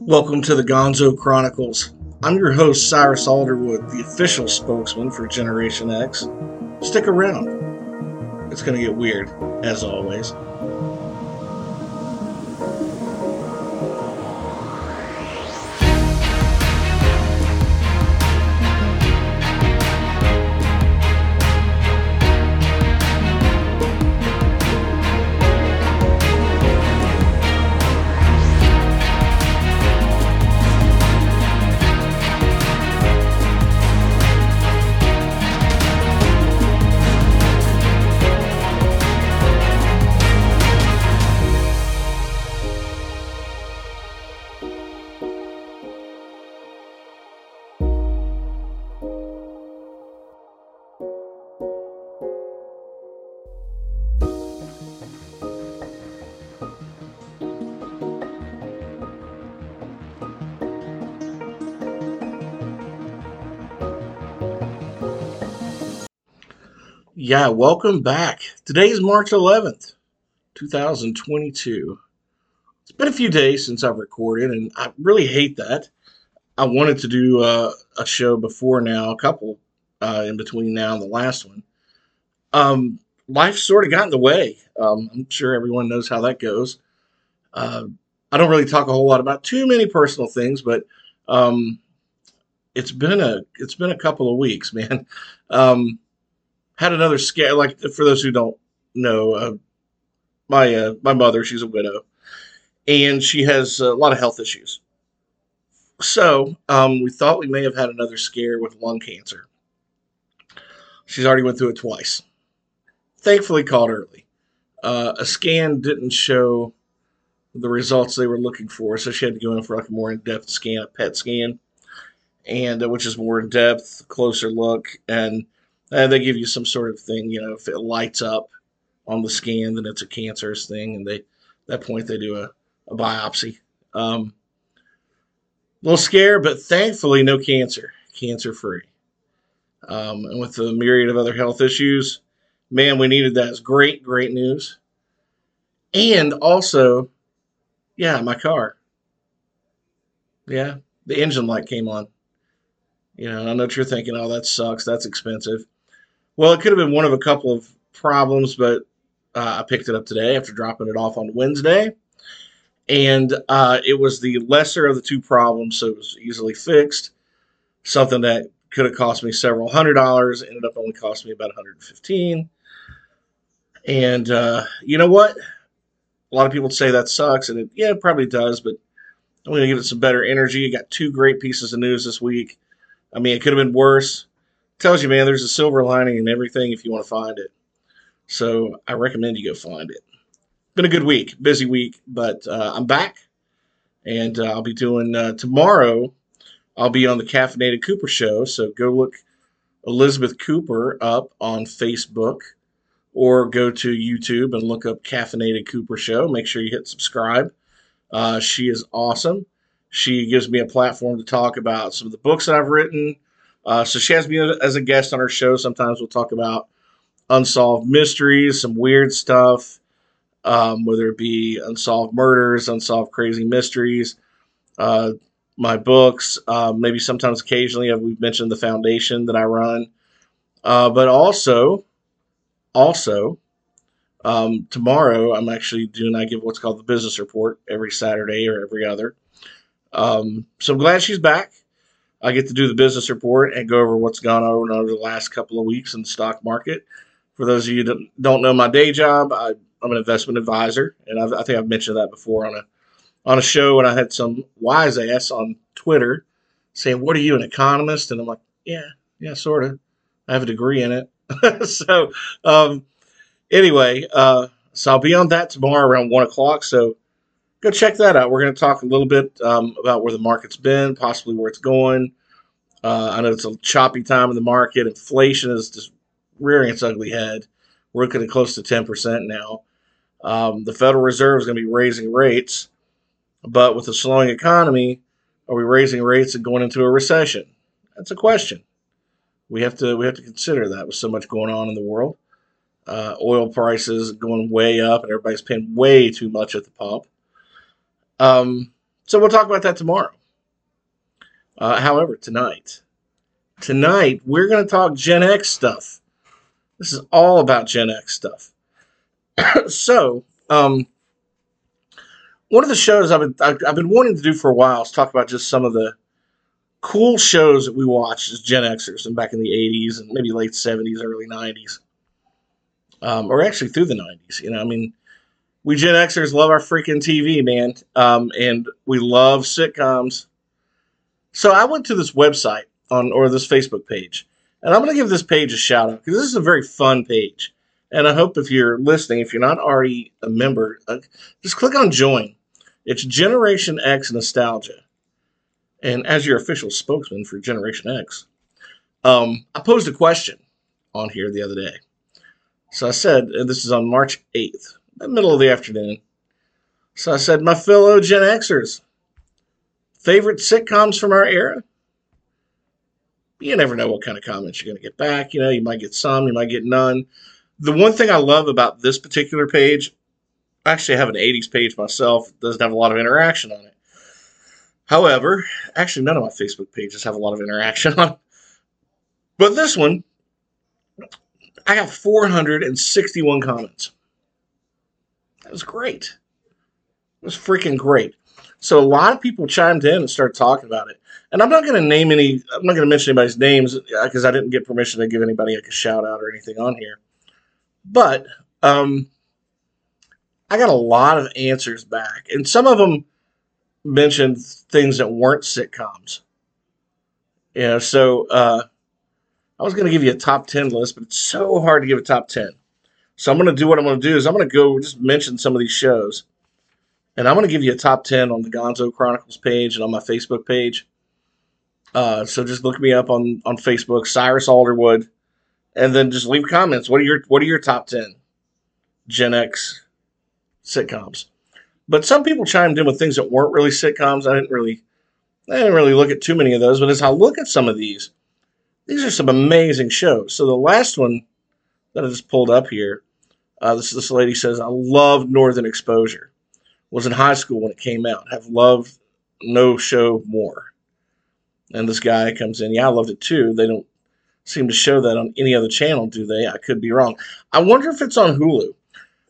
Welcome to the Gonzo Chronicles. I'm your host, Cyrus Alderwood, the official spokesman for Generation X. Stick around. It's going to get weird, as always. Yeah, welcome back. Today's March 11th, 2022. It's been a few days since I've recorded, and I really hate that. I wanted to do uh, a show before now, a couple uh, in between now and the last one. Um, life sort of got in the way. Um, I'm sure everyone knows how that goes. Uh, I don't really talk a whole lot about too many personal things, but um, it's been a it's been a couple of weeks, man. Um, had another scare. Like for those who don't know, uh, my uh, my mother, she's a widow, and she has a lot of health issues. So um, we thought we may have had another scare with lung cancer. She's already went through it twice. Thankfully, caught early. Uh, a scan didn't show the results they were looking for, so she had to go in for like a more in-depth scan, a PET scan, and uh, which is more in depth, closer look, and and they give you some sort of thing, you know, if it lights up on the scan, then it's a cancerous thing, and they at that point they do a, a biopsy. Um, a little scare, but thankfully no cancer, cancer free. Um, and with the myriad of other health issues, man, we needed that. It's great, great news. And also, yeah, my car. Yeah, the engine light came on. You know, I know what you're thinking, oh, that sucks. That's expensive. Well, it could have been one of a couple of problems, but uh, I picked it up today after dropping it off on Wednesday. And uh, it was the lesser of the two problems, so it was easily fixed. Something that could have cost me several hundred dollars ended up only costing me about 115. And uh, you know what? A lot of people say that sucks, and it, yeah, it probably does, but I'm going to give it some better energy. I got two great pieces of news this week. I mean, it could have been worse tells you, man, there's a silver lining in everything if you want to find it. So I recommend you go find it. Been a good week, busy week, but uh, I'm back, and uh, I'll be doing uh, tomorrow. I'll be on the Caffeinated Cooper show, so go look Elizabeth Cooper up on Facebook, or go to YouTube and look up Caffeinated Cooper show. Make sure you hit subscribe. Uh, she is awesome. She gives me a platform to talk about some of the books that I've written uh, so she has me as a guest on her show. Sometimes we'll talk about unsolved mysteries, some weird stuff, um, whether it be unsolved murders, unsolved crazy mysteries. Uh, my books, uh, maybe sometimes occasionally we've mentioned the foundation that I run, uh, but also, also um, tomorrow I'm actually doing I give what's called the business report every Saturday or every other. Um, so I'm glad she's back. I get to do the business report and go over what's gone on over the last couple of weeks in the stock market. For those of you that don't know my day job, I, am an investment advisor, and I've, i think I've mentioned that before on a on a show. And I had some wise ass on Twitter saying, "What are you, an economist?" And I'm like, "Yeah, yeah, sort of. I have a degree in it." so, um, anyway, uh, so I'll be on that tomorrow around one o'clock. So go check that out. We're going to talk a little bit um, about where the market's been, possibly where it's going. Uh, I know it's a choppy time in the market. Inflation is just rearing its ugly head. We're looking at close to 10% now. Um, the Federal Reserve is going to be raising rates, but with a slowing economy, are we raising rates and going into a recession? That's a question. We have to we have to consider that with so much going on in the world. Uh, oil prices going way up, and everybody's paying way too much at the pump. Um, So we'll talk about that tomorrow. Uh, however, tonight, tonight we're going to talk Gen X stuff. This is all about Gen X stuff. so, um, one of the shows I've been, I've been wanting to do for a while is talk about just some of the cool shows that we watched as Gen Xers and back in the 80s and maybe late 70s, early 90s. Um, or actually through the 90s. You know, I mean, we Gen Xers love our freaking TV, man. Um, and we love sitcoms. So I went to this website on or this Facebook page, and I'm going to give this page a shout out because this is a very fun page. And I hope if you're listening, if you're not already a member, uh, just click on join. It's Generation X Nostalgia. And as your official spokesman for Generation X, um, I posed a question on here the other day. So I said, and this is on March 8th, the middle of the afternoon. So I said, my fellow Gen Xers, favorite sitcoms from our era? You never know what kind of comments you're going to get back. You know, you might get some, you might get none. The one thing I love about this particular page, I actually have an 80s page myself, it doesn't have a lot of interaction on it. However, actually, none of my Facebook pages have a lot of interaction on. But this one, I got 461 comments. That was great. It was freaking great. So a lot of people chimed in and started talking about it. And I'm not going to name any, I'm not going to mention anybody's names because uh, I didn't get permission to give anybody like a shout out or anything on here. But um, I got a lot of answers back. And some of them mentioned things that weren't sitcoms. You know, so uh, I was going to give you a top 10 list, but it's so hard to give a top 10. So I'm going to do what I'm going to do is I'm going to go just mention some of these shows. And I'm going to give you a top 10 on the Gonzo Chronicles page and on my Facebook page. Uh, so just look me up on, on Facebook, Cyrus Alderwood, and then just leave comments. What are your What are your top 10 Gen X sitcoms? But some people chimed in with things that weren't really sitcoms. I didn't really, I didn't really look at too many of those. But as I look at some of these, these are some amazing shows. So the last one that I just pulled up here, uh, this this lady says, "I love Northern Exposure. Was in high school when it came out. Have loved no show more." And this guy comes in, yeah, I loved it too. They don't seem to show that on any other channel, do they? I could be wrong. I wonder if it's on Hulu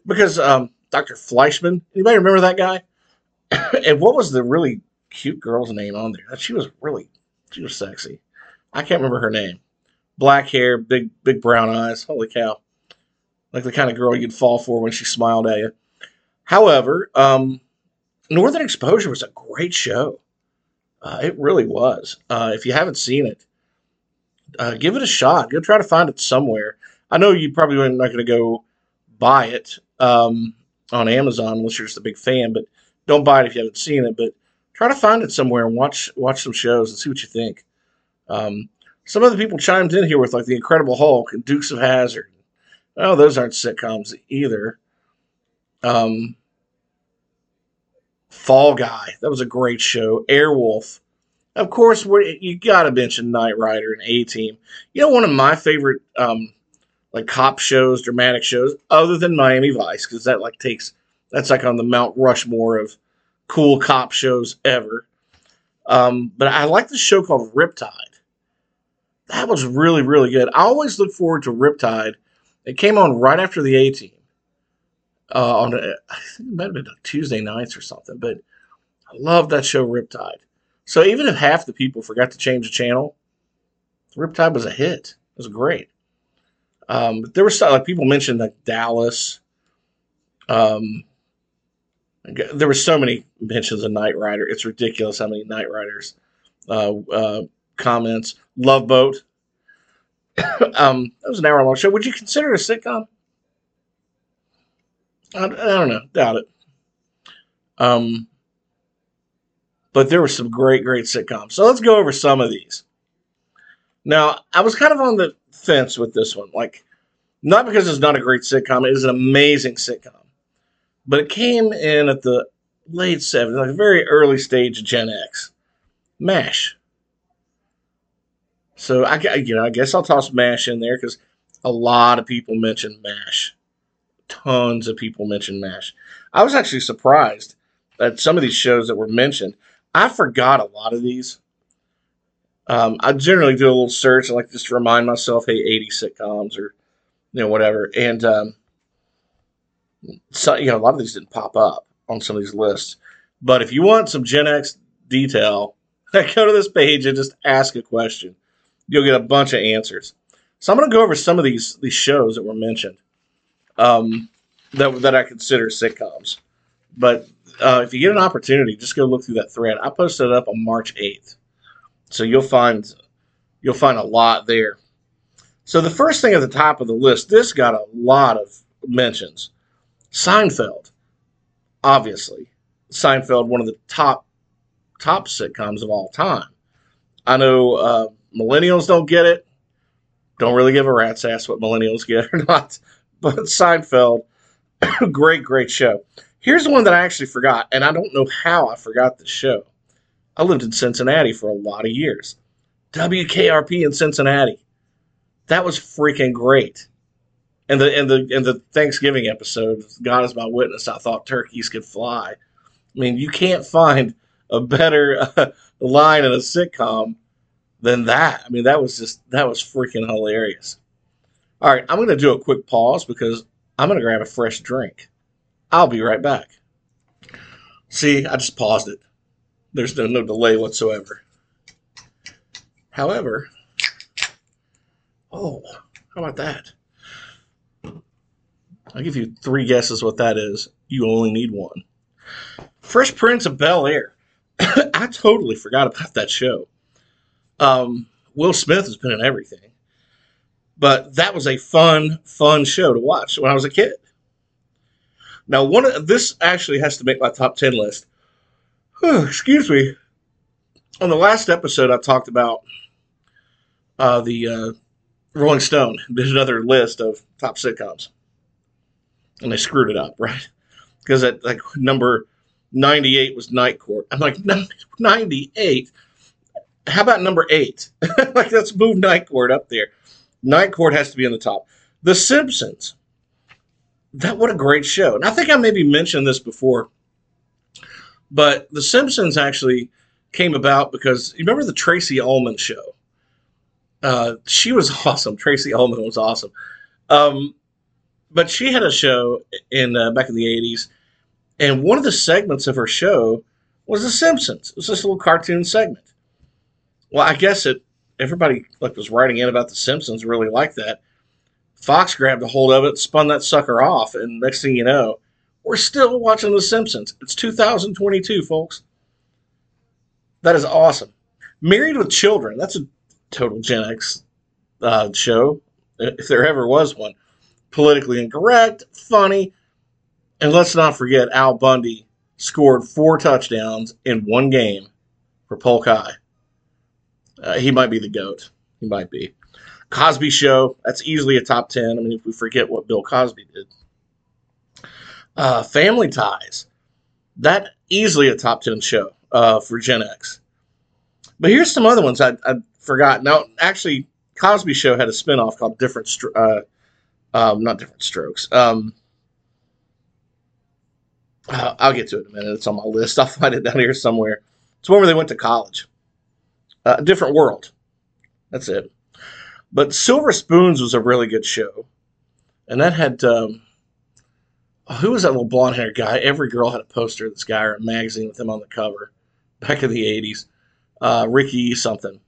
because um, Dr. Fleischman. Anybody remember that guy? and what was the really cute girl's name on there? She was really, she was sexy. I can't remember her name. Black hair, big, big brown eyes. Holy cow! Like the kind of girl you'd fall for when she smiled at you. However, um, Northern Exposure was a great show. Uh, it really was. Uh, if you haven't seen it, uh, give it a shot. Go try to find it somewhere. I know you probably are not going to go buy it. Um, on Amazon unless you're just a big fan. But don't buy it if you haven't seen it. But try to find it somewhere and watch watch some shows and see what you think. Um, some other people chimed in here with like the Incredible Hulk and Dukes of Hazzard. Oh, those aren't sitcoms either. Um, Fall Guy, that was a great show. Airwolf, of course. You got to mention Knight Rider and A Team. You know, one of my favorite um, like cop shows, dramatic shows, other than Miami Vice, because that like takes that's like on the Mount Rushmore of cool cop shows ever. Um, but I like the show called Riptide. That was really, really good. I always look forward to Riptide. It came on right after the A Team. Uh, on a, I think it might have been like Tuesday nights or something, but I love that show Riptide. So even if half the people forgot to change the channel, Riptide was a hit. It was great. Um, there were like people mentioned like Dallas. Um, there were so many mentions of Knight Rider. It's ridiculous how many Knight Riders uh, uh, comments. Love Boat. um, that was an hour long show. Would you consider a sitcom? I, I don't know. Doubt it. Um, but there were some great, great sitcoms. So let's go over some of these. Now, I was kind of on the fence with this one. Like, not because it's not a great sitcom, it is an amazing sitcom. But it came in at the late 70s, like a very early stage Gen X. MASH. So I, you know, I guess I'll toss MASH in there because a lot of people mention MASH. Tons of people mention MASH. I was actually surprised at some of these shows that were mentioned. I forgot a lot of these. Um, I generally do a little search and like just to remind myself, hey, 80 sitcoms or you know whatever. And um, so you know a lot of these didn't pop up on some of these lists. But if you want some Gen X detail, go to this page and just ask a question. You'll get a bunch of answers. So I'm going to go over some of these these shows that were mentioned um, that that I consider sitcoms. But uh, if you get an opportunity, just go look through that thread. I posted it up on March 8th, so you'll find you'll find a lot there. So the first thing at the top of the list, this got a lot of mentions. Seinfeld, obviously, Seinfeld, one of the top top sitcoms of all time. I know uh, millennials don't get it, don't really give a rat's ass what millennials get or not, but Seinfeld, great, great show. Here's one that I actually forgot, and I don't know how I forgot this show. I lived in Cincinnati for a lot of years. WKRP in Cincinnati. That was freaking great. And the and the and the Thanksgiving episode, God is my witness, I thought turkeys could fly. I mean, you can't find a better uh, line in a sitcom than that. I mean, that was just that was freaking hilarious. All right, I'm going to do a quick pause because I'm going to grab a fresh drink. I'll be right back. See, I just paused it. There's no, no delay whatsoever. However, oh, how about that? I'll give you three guesses what that is. You only need one. Fresh Prince of Bel Air. I totally forgot about that show. Um, Will Smith has been in everything, but that was a fun, fun show to watch when I was a kid. Now, one of this actually has to make my top ten list. excuse me. On the last episode, I talked about uh, the uh, Rolling Stone did another list of top sitcoms, and they screwed it up, right? Because at like number 98 was Night Court. I'm like, 98? How about number eight? like, let's move Night Court up there. Night Court has to be on the top. The Simpsons. That what a great show. And I think I maybe mentioned this before, but The Simpsons actually came about because you remember the Tracey Ullman show. Uh, she was awesome. Tracey Ullman was awesome. Um, but she had a show in uh, back in the '80s and one of the segments of her show was The Simpsons. It was this little cartoon segment. Well, I guess it everybody like was writing in about The Simpsons really liked that. Fox grabbed a hold of it, spun that sucker off, and next thing you know, we're still watching The Simpsons. It's 2022, folks. That is awesome. Married with Children. That's a total Gen X uh, show, if there ever was one. Politically incorrect, funny, and let's not forget, Al Bundy scored four touchdowns in one game for Polk High. Uh, he might be the GOAT. He might be. Cosby Show, that's easily a top 10. I mean, if we forget what Bill Cosby did. Uh, Family Ties, that easily a top 10 show uh, for Gen X. But here's some other ones I, I forgot. Now, actually, Cosby Show had a spinoff called Different, uh, um, not Different Strokes. Um, uh, I'll get to it in a minute. It's on my list. I'll find it down here somewhere. It's one where they went to college. Uh, a different world. That's it. But Silver Spoons was a really good show. And that had, um, oh, who was that little blonde haired guy? Every girl had a poster of this guy or a magazine with him on the cover back in the 80s. Uh, Ricky something.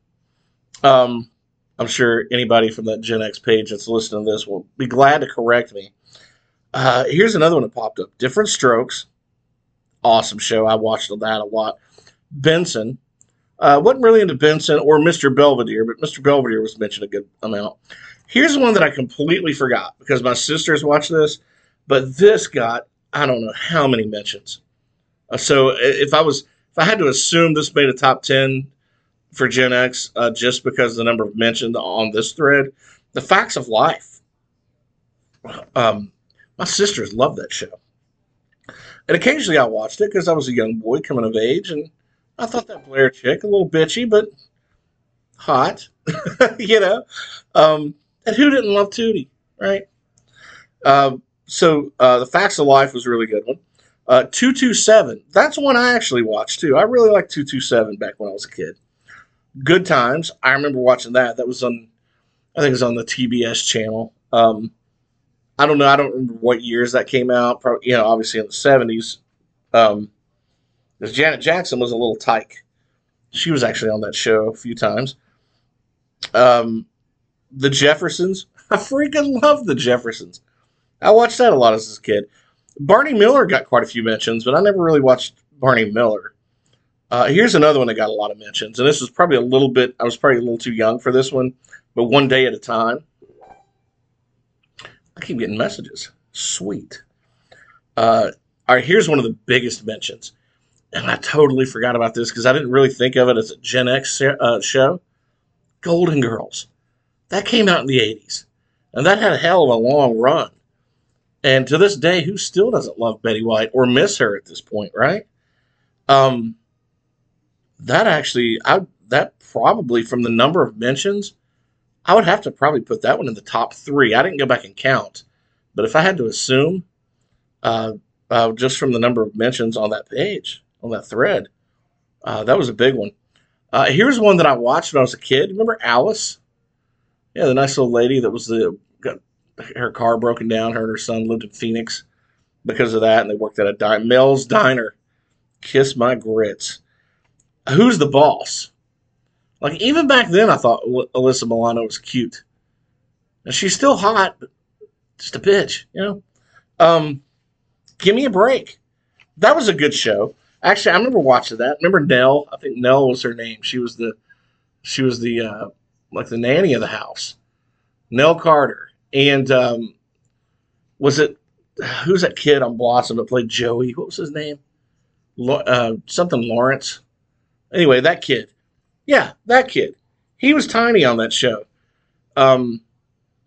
Um, I'm sure anybody from that Gen X page that's listening to this will be glad to correct me. Uh, here's another one that popped up Different Strokes awesome show. I watched that a lot. Benson. Uh, wasn't really into Benson or Mr. Belvedere, but Mr. Belvedere was mentioned a good amount. Here's one that I completely forgot because my sisters watched this, but this got I don't know how many mentions. Uh, so if I was if I had to assume this made a top ten for Gen X uh, just because the number of mentioned on this thread, the Facts of Life. Um, my sisters love that show. And occasionally I watched it because I was a young boy coming of age, and I thought that Blair chick a little bitchy, but hot, you know. Um, and who didn't love Tootie, right? Uh, so uh, the Facts of Life was a really good one. Uh, 227. That's one I actually watched too. I really liked 227 back when I was a kid. Good Times. I remember watching that. That was on, I think it was on the TBS channel. Um, I don't know. I don't remember what years that came out. Probably, you know, obviously in the 70s. Um, because Janet Jackson was a little tyke. She was actually on that show a few times. Um, the Jeffersons. I freaking love the Jeffersons. I watched that a lot as a kid. Barney Miller got quite a few mentions, but I never really watched Barney Miller. Uh, here's another one that got a lot of mentions, and this was probably a little bit. I was probably a little too young for this one, but one day at a time. I keep getting messages. Sweet. Uh, all right, here's one of the biggest mentions, and I totally forgot about this because I didn't really think of it as a Gen X uh, show. Golden Girls. That came out in the 80s, and that had a hell of a long run. And to this day, who still doesn't love Betty White or miss her at this point, right? Um, that actually, I that probably from the number of mentions, I would have to probably put that one in the top three. I didn't go back and count, but if I had to assume, uh, uh, just from the number of mentions on that page, on that thread, uh, that was a big one. Uh, here's one that I watched when I was a kid. Remember Alice? Yeah, the nice little lady that was the got her car broken down. Her and her son lived in Phoenix because of that, and they worked at a diner, Mel's Diner. Kiss my grits. Who's the boss? Like even back then, I thought Alyssa Milano was cute, and she's still hot, just a bitch, you know. Um, give me a break. That was a good show. Actually, I remember watching that. Remember Nell? I think Nell was her name. She was the, she was the uh, like the nanny of the house. Nell Carter and um, was it who's that kid on Blossom that played Joey? What was his name? Uh, something Lawrence. Anyway, that kid. Yeah, that kid. He was tiny on that show. Um,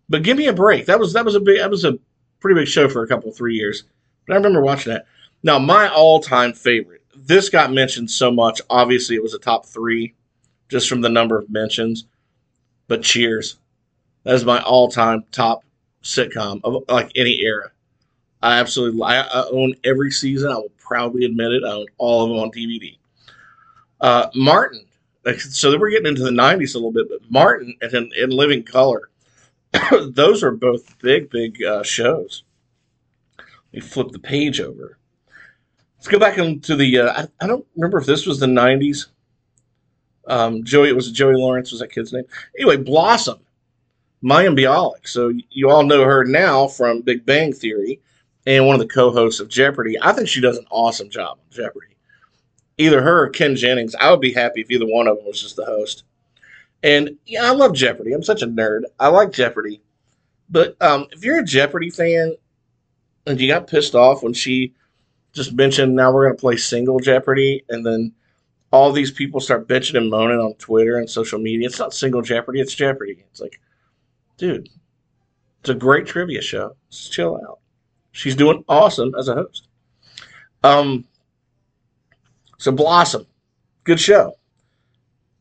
but give me a break. That was that was a big that was a pretty big show for a couple three years. But I remember watching that. Now my all time favorite. This got mentioned so much. Obviously, it was a top three, just from the number of mentions. But Cheers. That is my all time top sitcom of like any era. I absolutely I, own every season. I will proudly admit it. I own all of them on DVD. Uh, Martin. So then we're getting into the 90s a little bit, but Martin and in Living Color, those are both big, big uh, shows. Let me flip the page over. Let's go back into the. Uh, I, I, don't remember if this was the 90s. Um, Joey, it was Joey Lawrence was that kid's name. Anyway, Blossom. Mayim Bialik. So you all know her now from Big Bang Theory and one of the co-hosts of Jeopardy. I think she does an awesome job on Jeopardy. Either her or Ken Jennings. I would be happy if either one of them was just the host. And yeah, I love Jeopardy. I'm such a nerd. I like Jeopardy. But um, if you're a Jeopardy fan and you got pissed off when she just mentioned now we're going to play single Jeopardy and then all these people start bitching and moaning on Twitter and social media, it's not single Jeopardy, it's Jeopardy. It's like, dude, it's a great trivia show. Just chill out. She's doing awesome as a host. Um, so Blossom, good show.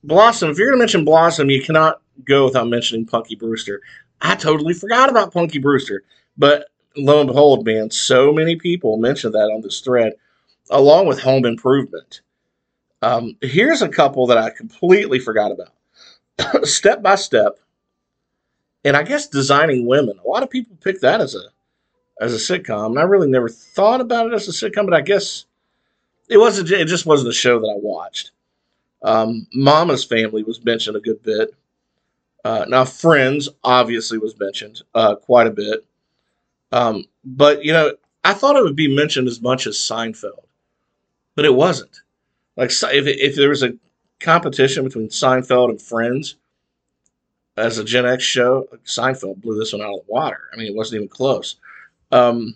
Blossom, if you're going to mention Blossom, you cannot go without mentioning Punky Brewster. I totally forgot about Punky Brewster, but lo and behold, man, so many people mentioned that on this thread, along with Home Improvement. Um, here's a couple that I completely forgot about. step by Step, and I guess designing women. A lot of people pick that as a as a sitcom, and I really never thought about it as a sitcom, but I guess it wasn't. It just wasn't a show that I watched. Um, Mama's Family was mentioned a good bit. Uh, now, Friends obviously was mentioned uh, quite a bit, um, but you know, I thought it would be mentioned as much as Seinfeld, but it wasn't. Like if if there was a competition between Seinfeld and Friends, as a Gen X show, Seinfeld blew this one out of the water. I mean, it wasn't even close. Um,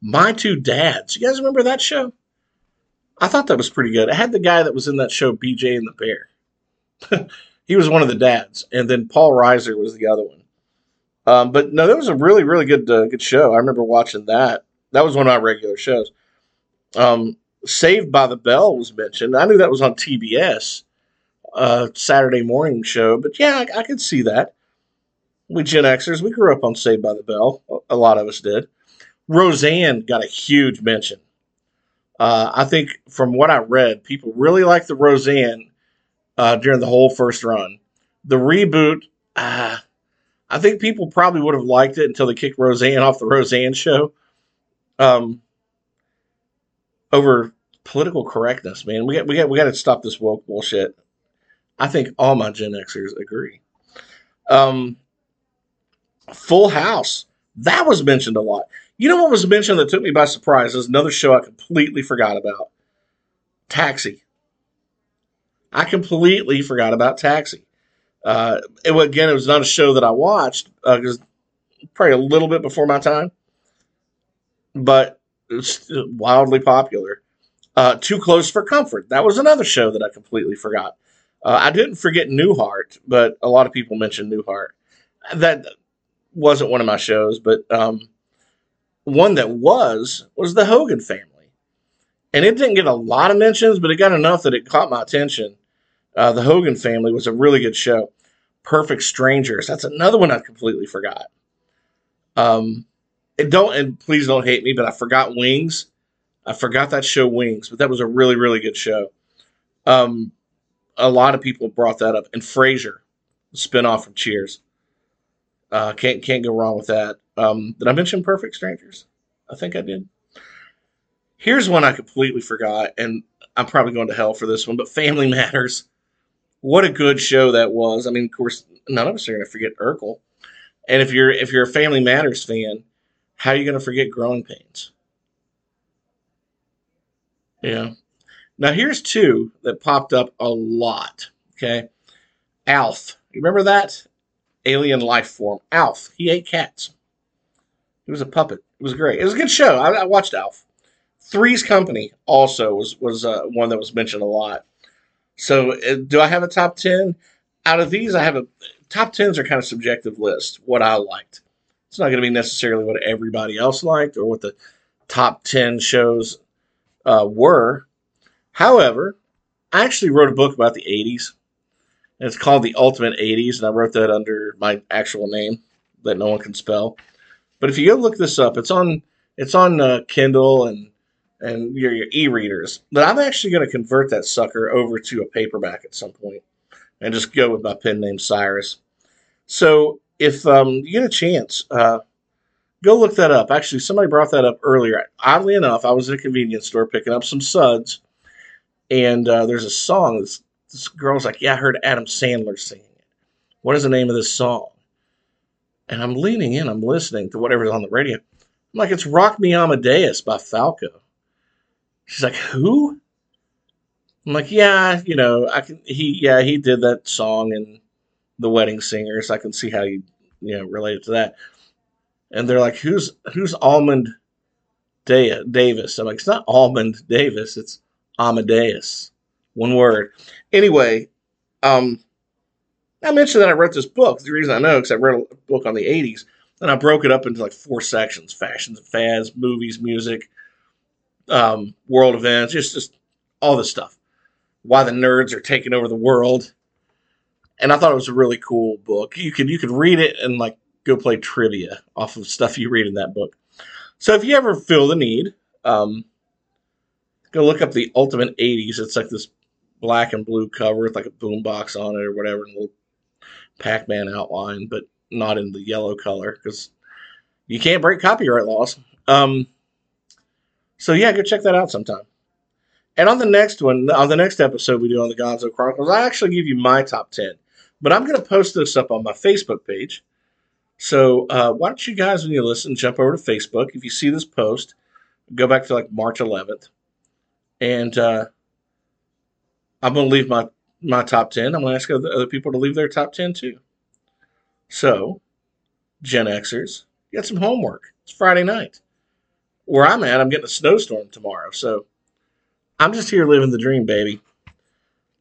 My Two Dads. You guys remember that show? I thought that was pretty good. I had the guy that was in that show, BJ and the Bear. he was one of the dads, and then Paul Reiser was the other one. Um, but no, that was a really, really good, uh, good show. I remember watching that. That was one of my regular shows. Um, Saved by the Bell was mentioned. I knew that was on TBS uh, Saturday morning show, but yeah, I, I could see that. We Gen Xers, we grew up on Saved by the Bell. A lot of us did. Roseanne got a huge mention. Uh, I think from what I read, people really liked the Roseanne uh, during the whole first run. The reboot, uh, I think people probably would have liked it until they kicked Roseanne off the Roseanne show. Um, over political correctness, man. We got we got we got to stop this woke bullshit. I think all my Gen Xers agree. Um, Full House that was mentioned a lot. You know what was mentioned that took me by surprise is another show I completely forgot about. Taxi. I completely forgot about Taxi. Uh, it, again, it was not a show that I watched because uh, probably a little bit before my time, but it's wildly popular. Uh, Too Close for Comfort. That was another show that I completely forgot. Uh, I didn't forget Newhart, but a lot of people mentioned Newhart. That wasn't one of my shows, but um, one that was was the Hogan family. And it didn't get a lot of mentions, but it got enough that it caught my attention. Uh, the Hogan family was a really good show. Perfect Strangers. That's another one I completely forgot. Um, and don't and please don't hate me, but I forgot Wings. I forgot that show Wings, but that was a really really good show. Um, a lot of people brought that up. And Frasier, spinoff from Cheers. Uh, can't can't go wrong with that. Um, did I mention Perfect Strangers? I think I did. Here's one I completely forgot, and I'm probably going to hell for this one, but Family Matters. What a good show that was. I mean, of course, none of us are going to forget Urkel. And if you're if you're a Family Matters fan, how are you going to forget Growing Pains? Yeah. Now here's two that popped up a lot. Okay, Alf. You remember that? alien life form. Alf. He ate cats. He was a puppet. It was great. It was a good show. I, I watched Alf. Three's Company also was was uh, one that was mentioned a lot. So, uh, do I have a top ten? Out of these, I have a top tens are kind of subjective list. What I liked. It's not going to be necessarily what everybody else liked or what the top ten shows uh, were. However, I actually wrote a book about the '80s and it's called the Ultimate 80s, and I wrote that under my actual name that no one can spell. But if you go look this up, it's on it's on uh, Kindle and and your, your e-readers. But I'm actually going to convert that sucker over to a paperback at some point and just go with my pen name Cyrus. So if um, you get a chance, uh, go look that up. Actually, somebody brought that up earlier. Oddly enough, I was at a convenience store picking up some suds, and uh, there's a song that's this girl's like, Yeah, I heard Adam Sandler singing it. What is the name of this song? And I'm leaning in, I'm listening to whatever's on the radio. I'm like, It's Rock Me Amadeus by Falco. She's like, Who? I'm like, Yeah, you know, I can, he, yeah, he did that song in The Wedding Singers. I can see how you, you know, related to that. And they're like, Who's, who's Almond Davis? I'm like, It's not Almond Davis, it's Amadeus. One word. Anyway, um, I mentioned that I wrote this book. The reason I know because I read a book on the 80s, and I broke it up into like four sections fashions and fads, movies, music, um, world events, just, just all this stuff. Why the nerds are taking over the world. And I thought it was a really cool book. You could you could read it and like go play trivia off of stuff you read in that book. So if you ever feel the need, um, go look up the Ultimate 80s. It's like this black and blue cover with like a boombox on it or whatever, and a little Pac-Man outline, but not in the yellow color because you can't break copyright laws. Um, so yeah, go check that out sometime. And on the next one, on the next episode we do on the Gonzo Chronicles, I actually give you my top ten, but I'm going to post this up on my Facebook page. So uh, why don't you guys, when you listen, jump over to Facebook. If you see this post, go back to like March 11th, and uh, I'm going to leave my, my top 10. I'm going to ask other, other people to leave their top 10 too. So, Gen Xers, get some homework. It's Friday night. Where I'm at, I'm getting a snowstorm tomorrow. So, I'm just here living the dream, baby.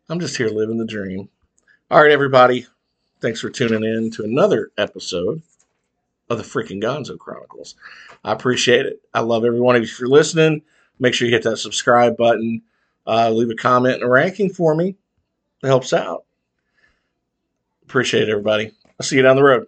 I'm just here living the dream. All right, everybody. Thanks for tuning in to another episode of the freaking Gonzo Chronicles. I appreciate it. I love every one of you for listening. Make sure you hit that subscribe button uh, leave a comment and a ranking for me. It helps out. Appreciate it, everybody. I'll see you down the road.